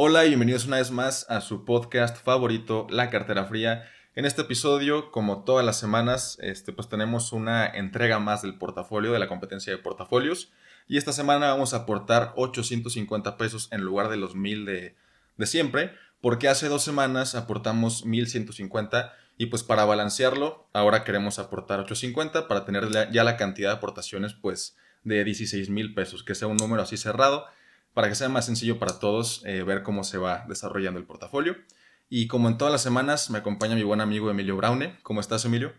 Hola y bienvenidos una vez más a su podcast favorito, La Cartera Fría. En este episodio, como todas las semanas, este, pues tenemos una entrega más del portafolio, de la competencia de portafolios. Y esta semana vamos a aportar 850 pesos en lugar de los 1000 de, de siempre, porque hace dos semanas aportamos 1150 y pues para balancearlo, ahora queremos aportar 850 para tener ya la cantidad de aportaciones pues de 16 mil pesos, que sea un número así cerrado, para que sea más sencillo para todos eh, ver cómo se va desarrollando el portafolio. Y como en todas las semanas, me acompaña mi buen amigo Emilio Braune. ¿Cómo estás, Emilio?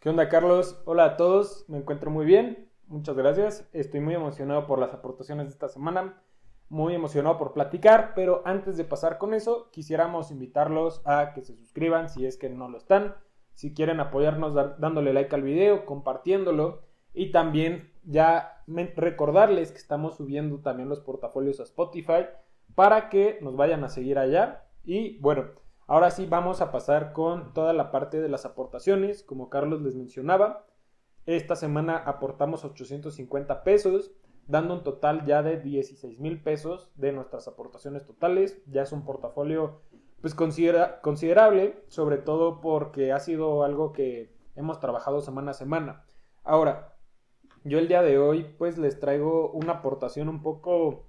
¿Qué onda, Carlos? Hola a todos, me encuentro muy bien. Muchas gracias. Estoy muy emocionado por las aportaciones de esta semana muy emocionado por platicar, pero antes de pasar con eso, quisiéramos invitarlos a que se suscriban si es que no lo están, si quieren apoyarnos dándole like al video, compartiéndolo y también ya recordarles que estamos subiendo también los portafolios a Spotify para que nos vayan a seguir allá y bueno, ahora sí vamos a pasar con toda la parte de las aportaciones, como Carlos les mencionaba. Esta semana aportamos 850 pesos dando un total ya de 16 mil pesos de nuestras aportaciones totales. Ya es un portafolio pues considera considerable, sobre todo porque ha sido algo que hemos trabajado semana a semana. Ahora, yo el día de hoy pues les traigo una aportación un poco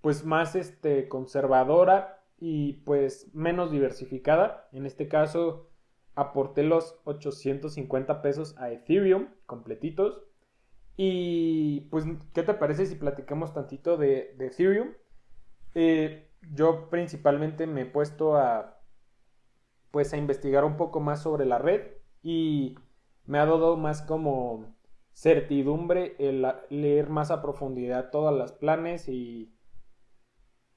pues más este conservadora y pues menos diversificada. En este caso aporté los 850 pesos a Ethereum completitos y pues, ¿qué te parece si platicamos tantito de, Ethereum? Eh, yo principalmente me he puesto a pues a investigar un poco más sobre la red y me ha dado más como certidumbre el leer más a profundidad todas las planes y,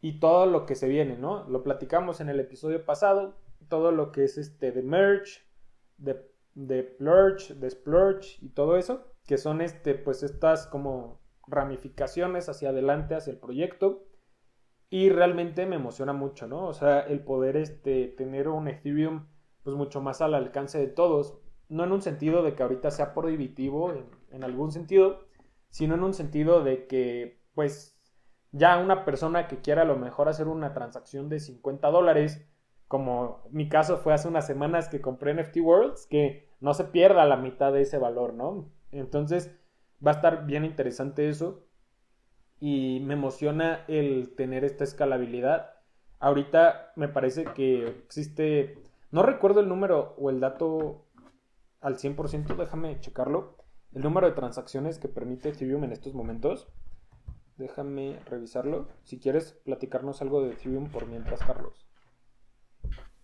y todo lo que se viene, ¿no? Lo platicamos en el episodio pasado, todo lo que es este de merge, de, de plurge, de splurge y todo eso que son este, pues estas como ramificaciones hacia adelante, hacia el proyecto. Y realmente me emociona mucho, ¿no? O sea, el poder este, tener un Ethereum pues mucho más al alcance de todos. No en un sentido de que ahorita sea prohibitivo en algún sentido, sino en un sentido de que pues ya una persona que quiera a lo mejor hacer una transacción de 50 dólares, como mi caso fue hace unas semanas que compré NFT Worlds, que no se pierda la mitad de ese valor, ¿no? Entonces va a estar bien interesante eso y me emociona el tener esta escalabilidad. Ahorita me parece que existe, no recuerdo el número o el dato al 100%, déjame checarlo. El número de transacciones que permite Ethereum en estos momentos. Déjame revisarlo. Si quieres platicarnos algo de Ethereum por mientras, Carlos.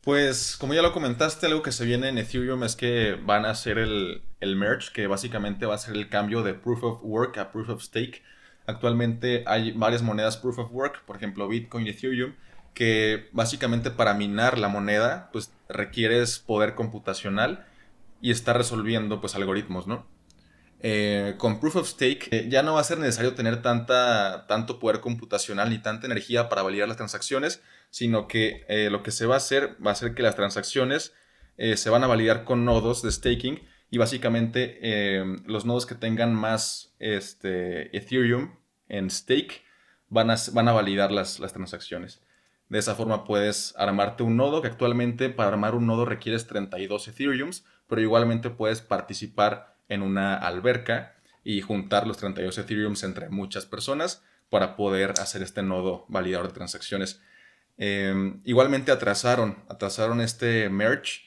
Pues como ya lo comentaste, algo que se viene en Ethereum es que van a hacer el, el merge, que básicamente va a ser el cambio de Proof of Work a Proof of Stake. Actualmente hay varias monedas Proof of Work, por ejemplo Bitcoin y Ethereum, que básicamente para minar la moneda pues requieres poder computacional y estar resolviendo pues algoritmos, ¿no? Eh, con Proof of Stake eh, ya no va a ser necesario tener tanta, tanto poder computacional ni tanta energía para validar las transacciones, sino que eh, lo que se va a hacer va a ser que las transacciones se van a validar con nodos de staking y básicamente los nodos que tengan más este, Ethereum en stake van a, van a validar las, las transacciones. De esa forma puedes armarte un nodo que actualmente para armar un nodo requieres 32 Ethereums, pero igualmente puedes participar en una alberca y juntar los 32 Ethereums entre muchas personas para poder hacer este nodo validador de transacciones. Em, igualmente atrasaron, atrasaron este merge,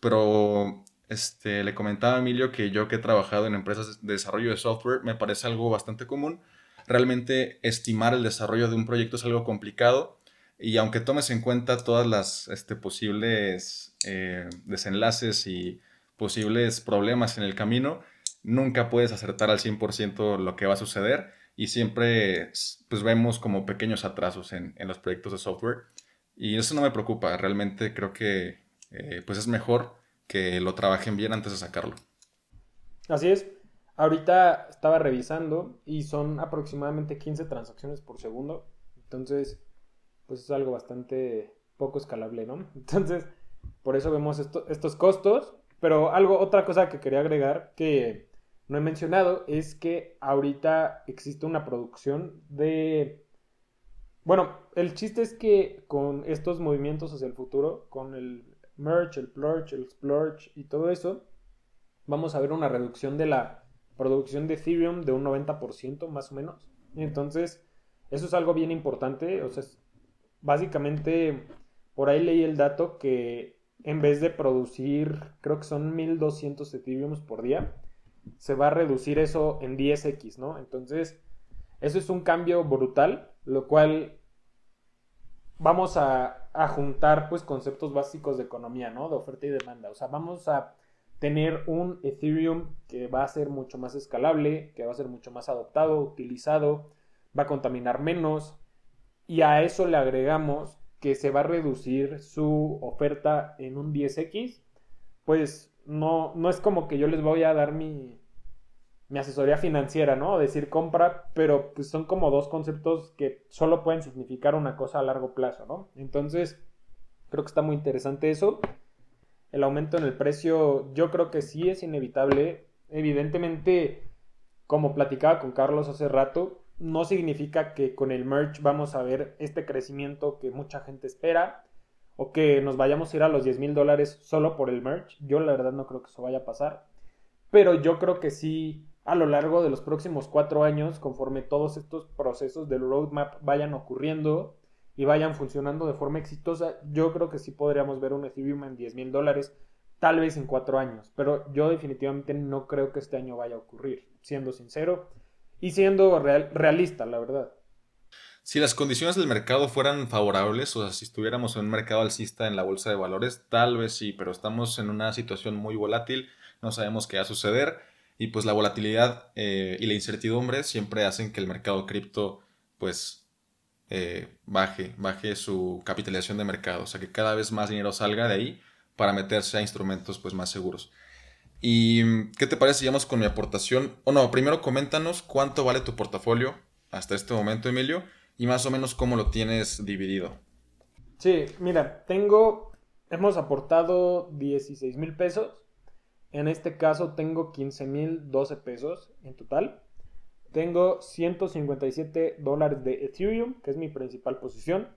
pero este, le comentaba a Emilio que yo que he trabajado en empresas de desarrollo de software me parece algo bastante común. Realmente estimar el desarrollo de un proyecto es algo complicado y aunque tomes en cuenta todas las este, posibles eh, desenlaces y posibles problemas en el camino, nunca puedes acertar al 100% lo que va a suceder y siempre pues vemos como pequeños atrasos en, en, los proyectos de software y eso no me preocupa, realmente creo que eh, pues es mejor que lo trabajen bien antes de sacarlo. Así es, ahorita estaba revisando y son aproximadamente 15 transacciones por segundo, entonces pues es algo bastante poco escalable, ¿no? Entonces, por eso vemos estos costos, pero algo, otra cosa que quería agregar que no he mencionado es que ahorita existe una producción de Bueno, el chiste es que con estos movimientos hacia el futuro, con el merge, el plurge, el splurge y todo eso, vamos a ver una reducción de la producción de Ethereum de un 90% más o menos. Entonces, eso es algo bien importante. O sea, básicamente, por ahí leí el dato que en vez de producir, creo que son 1200 Ethereum por día, se va a reducir eso en 10x, ¿no? Entonces, eso es un cambio brutal, lo cual vamos a, a, juntar pues conceptos básicos de economía, ¿no? De oferta y demanda. O sea, vamos a tener un Ethereum que va a ser mucho más escalable, que va a ser mucho más adoptado, utilizado, va a contaminar menos y a eso le agregamos que se va a reducir su oferta en un 10x, pues no, no es como que yo les voy a dar mi, mi asesoría financiera, ¿no? Decir compra, pero pues son como dos conceptos que solo pueden significar una cosa a largo plazo, ¿no? Entonces, creo que está muy interesante eso. El aumento en el precio, yo creo que sí es inevitable. Evidentemente, como platicaba con Carlos hace rato, no significa que con el merch vamos a ver este crecimiento que mucha gente espera o que nos vayamos a ir a los 10 mil dólares solo por el merch. Yo la verdad no creo que eso vaya a pasar. Pero yo creo que sí, a lo largo de los próximos cuatro años, conforme todos estos procesos del roadmap vayan ocurriendo y vayan funcionando de forma exitosa, yo creo que sí podríamos ver un Ethereum en 10 mil dólares, tal vez en cuatro años. Pero yo definitivamente no creo que este año vaya a ocurrir, siendo sincero y siendo realista, la verdad. Si las condiciones del mercado fueran favorables, o sea, si estuviéramos en un mercado alcista en la bolsa de valores, tal vez sí, pero estamos en una situación muy volátil, no sabemos qué va a suceder, y pues la volatilidad eh, y la incertidumbre siempre hacen que el mercado cripto, pues, eh, baje, baje su capitalización de mercado, o sea, que cada vez más dinero salga de ahí para meterse a instrumentos, pues, más seguros. ¿Y qué te parece si vamos con mi aportación? O no, primero coméntanos cuánto vale tu portafolio hasta este momento, Emilio, y más o menos cómo lo tienes dividido. Sí, mira, tengo, hemos aportado 16 mil pesos. En este caso tengo 15 mil 12 pesos en total. Tengo 157 dólares de Ethereum, que es mi principal posición.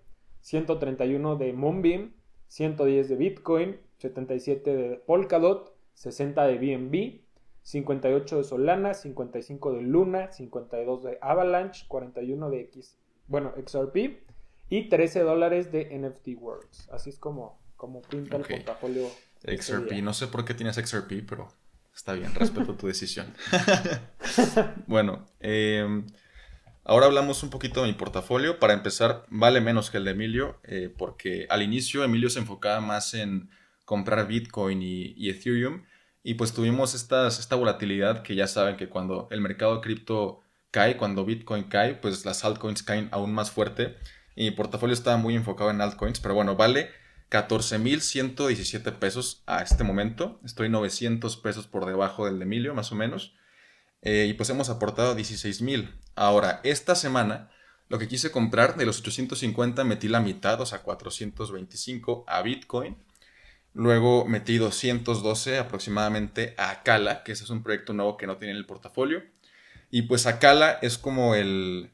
131 de Moonbeam, 110 de Bitcoin, 77 de Polkadot, 60 de BNB, 58 de Solana, 55 de Luna, 52 de Avalanche, 41 de X, bueno, XRP y 13 dólares de NFT Worlds. Así es como, como pinta el portafolio. XRP, no sé por qué tienes XRP, pero está bien, respeto tu decisión. bueno, em, ahora hablamos un poquito de mi portafolio. Para empezar, vale menos que el de Emilio, eh, porque al inicio Emilio se enfocaba más en comprar Bitcoin y, Ethereum. Y pues tuvimos estas, esta volatilidad que ya saben que cuando el mercado cripto cae, cuando Bitcoin cae, pues las altcoins caen aún más fuerte. Y mi portafolio estaba muy enfocado en altcoins, pero bueno, vale 14.117 pesos a este momento. Estoy 900 pesos por debajo del de Emilio, más o menos. Eh, y pues hemos aportado 16.000. Ahora, esta semana, lo que quise comprar de los 850 metí la mitad, o sea, 425 a Bitcoin. Luego metí 212 aproximadamente a Acala, que ese es un proyecto nuevo que no tiene en el portafolio. Y pues Acala es como el,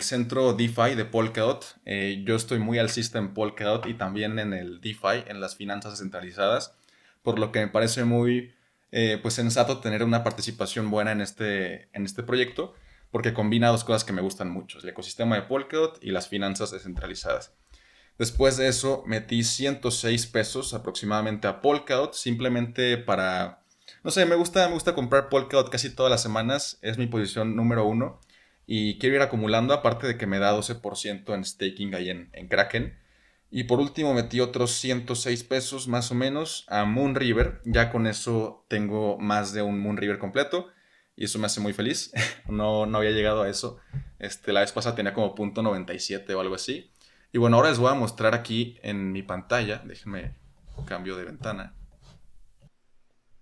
centro DeFi de Polkadot. Eh, yo estoy muy alcista en Polkadot y también en el DeFi, en las finanzas descentralizadas, por lo que me parece muy eh, pues sensato tener una participación buena en este, en este proyecto, porque combina dos cosas que me gustan mucho, el ecosistema de Polkadot y las finanzas descentralizadas. Después de eso metí 106 pesos aproximadamente a Polkadot, simplemente para... No sé, me gusta, me gusta comprar Polkadot casi todas las semanas, es mi posición número uno y quiero ir acumulando, aparte de que me da 12% en staking ahí en, en, Kraken. Y por último metí otros 106 pesos más o menos a Moon River, ya con eso tengo más de un Moon River completo y eso me hace muy feliz, no, no había llegado a eso, este, la vez pasada tenía como punto .97 o algo así. Y bueno, ahora les voy a mostrar aquí en mi pantalla. Déjenme cambio de ventana.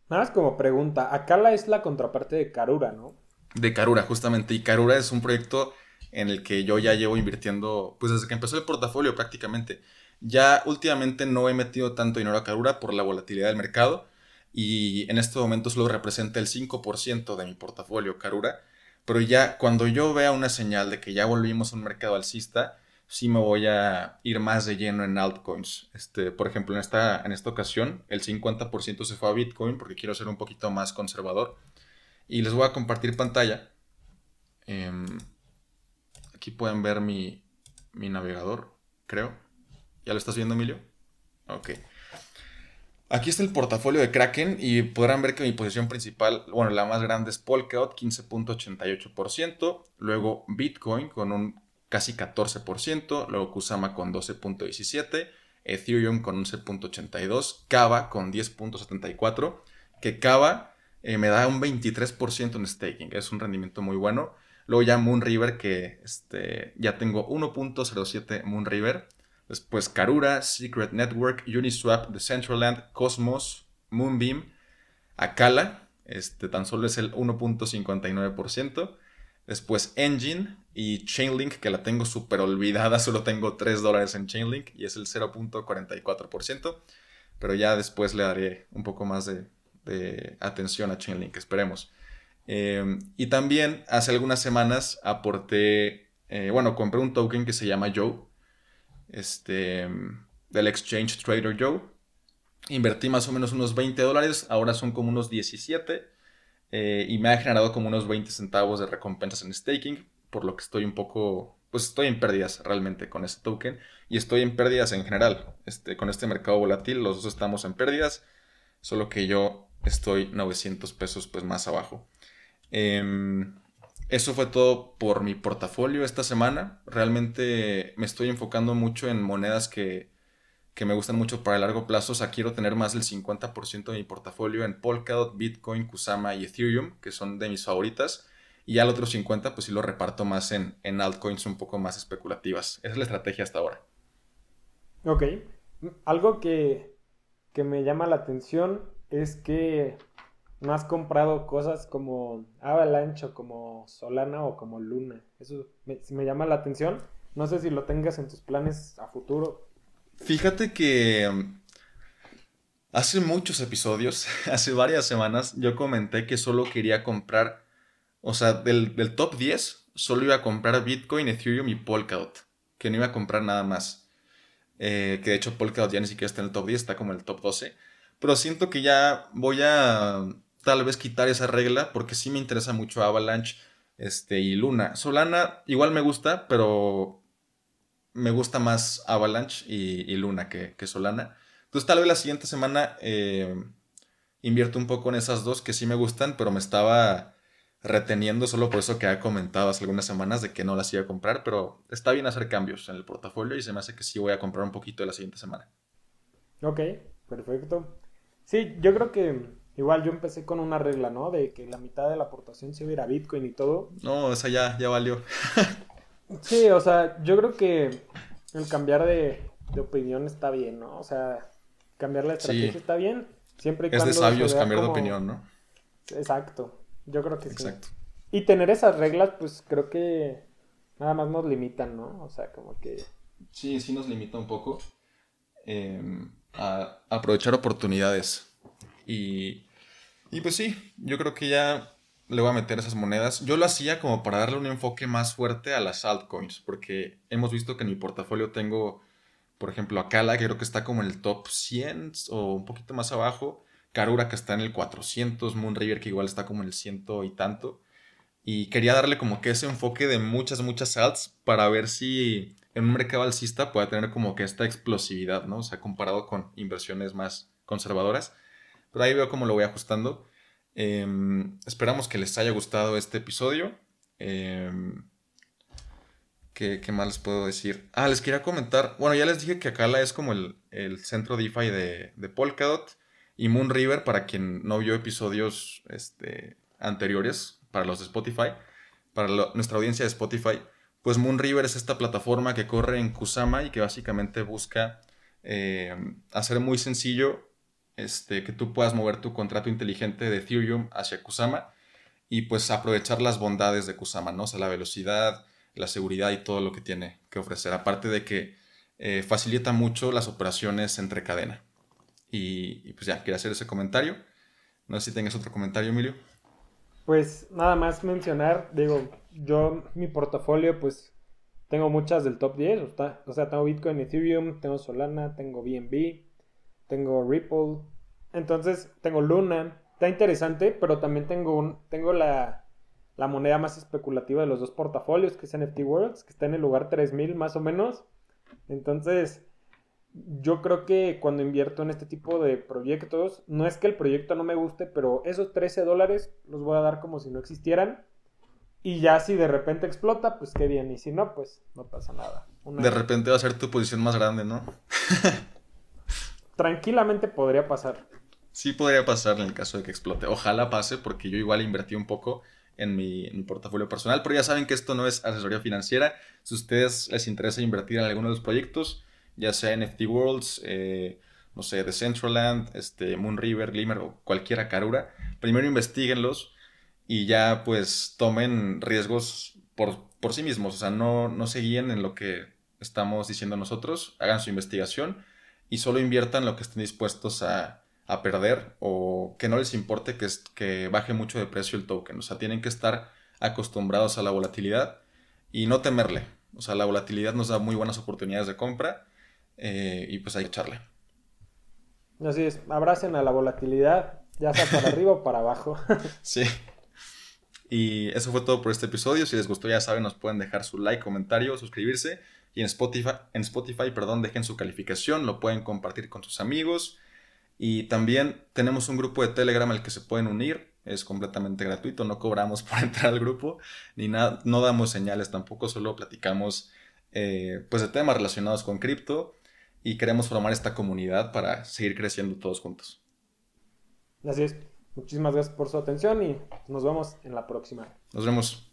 Nada más como pregunta, Akala es la contraparte de Karura, ¿no? De Karura, justamente. Y Karura es un proyecto en el que yo ya llevo invirtiendo, pues desde que empezó el portafolio prácticamente. Ya últimamente no he metido tanto dinero a Karura por la volatilidad del mercado y en este momento solo representa el 5% de mi portafolio Karura. Pero ya cuando yo vea una señal de que ya volvimos a un mercado alcista, sí me voy a ir más de lleno en altcoins. Este, por ejemplo, en esta, en esta ocasión, el 50% se fue a Bitcoin porque quiero ser un poquito más conservador. Y les voy a compartir pantalla. Em, aquí pueden ver mi, mi navegador, creo. ¿Ya lo estás viendo, Emilio? Ok. Aquí está el portafolio de Kraken y podrán ver que mi posición principal, bueno, la más grande es Polkadot, 15.88%, luego Bitcoin con un casi 14%, luego Kusama con 12.17%, Ethereum con 11.82%, Kava con 10.74%, que Kava eh, me da un 23% en staking, es un rendimiento muy bueno. Luego ya Moonriver, que este, ya tengo 1.07 Moonriver. Después Karura, Secret Network, Uniswap, Decentraland, Cosmos, Moonbeam, Akala, este tan solo es el 1.59%. Después Engine y Chainlink, que la tengo súper olvidada, solo tengo 3 dólares en Chainlink y es el 0.44%. Pero ya después le daré un poco más de, atención a Chainlink, esperemos. Eh, y también hace algunas semanas aporté, eh, bueno, compré un token que se llama Joe, este, del Exchange Trader Joe. Invertí más o menos unos 20 dólares, ahora son como unos 17 eh, y me ha generado como unos 20 centavos de recompensas en staking, por lo que estoy un poco, pues estoy en pérdidas realmente con este token y estoy en pérdidas en general. Este, con este mercado volátil los dos estamos en pérdidas, solo que yo estoy 900 pesos pues más abajo. Em, eso fue todo por mi portafolio esta semana. Realmente me estoy enfocando mucho en monedas que, me gustan mucho para el largo plazo. O sea, quiero tener más del 50% de mi portafolio en Polkadot, Bitcoin, Kusama y Ethereum, que son de mis favoritas. Y ya el otro 50% pues sí lo reparto más en, en altcoins un poco más especulativas. Esa es la estrategia hasta ahora. Ok. Algo que, que me llama la atención es que no has comprado cosas como Avalanche o como Solana o como Luna. Eso me, me llama la atención. No sé si lo tengas en tus planes a futuro. Fíjate que um, hace muchos episodios, hace varias semanas, yo comenté que solo quería comprar, o sea, del, top 10, solo iba a comprar Bitcoin, Ethereum y Polkadot, que no iba a comprar nada más. Eh, que de hecho Polkadot ya ni siquiera está en el top 10, está como en el top 12. Pero siento que ya voy a tal vez quitar esa regla porque sí me interesa mucho Avalanche este, y Luna. Solana igual me gusta, pero me gusta más Avalanche y, Luna que, Solana. Entonces tal vez la siguiente semana eh, invierto un poco en esas dos que sí me gustan, pero me estaba reteniendo solo por eso que ha comentado hace algunas semanas de que no las iba a comprar, pero está bien hacer cambios en el portafolio y se me hace que sí voy a comprar un poquito de la siguiente semana. Ok, perfecto. Sí, yo creo que Igual yo empecé con una regla, ¿no? De que la mitad de la aportación se iba a ir a Bitcoin y todo. No, esa ya, ya valió. sí, o sea, yo creo que el cambiar de, opinión está bien, ¿no? O sea, cambiar la estrategia está bien. Siempre y es de sabios cambiar de opinión, ¿no? Exacto, yo creo que Exacto. sí. Y tener esas reglas, pues creo que nada más nos limitan, ¿no? O sea, como que... Sí, sí nos limita un poco em, a aprovechar oportunidades. Y y pues sí, yo creo que ya le voy a meter esas monedas. Yo lo hacía como para darle un enfoque más fuerte a las altcoins, porque hemos visto que en mi portafolio tengo, por ejemplo, Akala, que creo que está como en el top 100 o un poquito más abajo. Karura, que está en el 400. Moonriver, que igual está como en el ciento y tanto. Y quería darle como que ese enfoque de muchas, muchas alts para ver si en un mercado alcista puede tener como que esta explosividad, ¿no? O sea, comparado con inversiones más conservadoras. Pero ahí veo cómo lo voy ajustando. Em, esperamos que les haya gustado este episodio. Em, ¿qué, más les puedo decir? Ah, les quería comentar. Bueno, ya les dije que Akala es como el, centro DeFi de, de Polkadot. Y Moonriver, para quien no vio episodios este, anteriores, para los de Spotify, para nuestra audiencia de Spotify, pues Moonriver es esta plataforma que corre en Kusama y que básicamente busca em, hacer muy sencillo este, que tú puedas mover tu contrato inteligente de Ethereum hacia Kusama y pues aprovechar las bondades de Kusama, ¿no? O sea, la velocidad, la seguridad y todo lo que tiene que ofrecer. Aparte de que eh, facilita mucho las operaciones entre cadena. Y, pues ya, quería hacer ese comentario. No sé si tengas otro comentario, Emilio. Pues nada más mencionar, digo, yo mi portafolio pues tengo muchas del top 10, o sea, tengo Bitcoin, Ethereum, tengo Solana, tengo BNB, tengo Ripple, entonces tengo Luna, está interesante, pero también tengo, un, tengo la, la moneda más especulativa de los dos portafolios, que es NFT Worlds, que está en el lugar 3000 más o menos. Entonces, yo creo que cuando invierto en este tipo de proyectos, no es que el proyecto no me guste, pero esos 13 dólares los voy a dar como si no existieran. Y ya si de repente explota, pues qué bien. Y si no, pues no pasa nada. De repente va a ser tu posición más grande, ¿no? Tranquilamente podría pasar. Sí podría pasar en el caso de que explote. Ojalá pase porque yo igual invertí un poco en mi, portafolio personal, pero ya saben que esto no es asesoría financiera. Si a ustedes les interesa invertir en alguno de los proyectos, ya sea NFT Worlds, eh, no sé, Decentraland, este, Moon River, Glimmer o cualquiera carura, primero investiguenlos y ya pues tomen riesgos por, por sí mismos, o sea, no, no se guíen en lo que estamos diciendo nosotros, hagan su investigación y solo inviertan lo que estén dispuestos a, a perder o que no les importe que, que baje mucho de precio el token, o sea, tienen que estar acostumbrados a la volatilidad y no temerle, o sea, la volatilidad nos da muy buenas oportunidades de compra eh, y pues hay que echarle. Así es, abracen a la volatilidad, ya sea para arriba o para abajo. sí. Y eso fue todo por este episodio. Si les gustó, ya saben, nos pueden dejar su like, comentario, suscribirse. Y en Spotify, en Spotify, perdón, dejen su calificación, lo pueden compartir con sus amigos. Y también tenemos un grupo de Telegram al que se pueden unir. Es completamente gratuito, no cobramos por entrar al grupo, ni nada, no damos señales tampoco, solo platicamos eh, pues de temas relacionados con cripto y queremos formar esta comunidad para seguir creciendo todos juntos. Así es. Muchísimas gracias por su atención y nos vemos en la próxima. Nos vemos.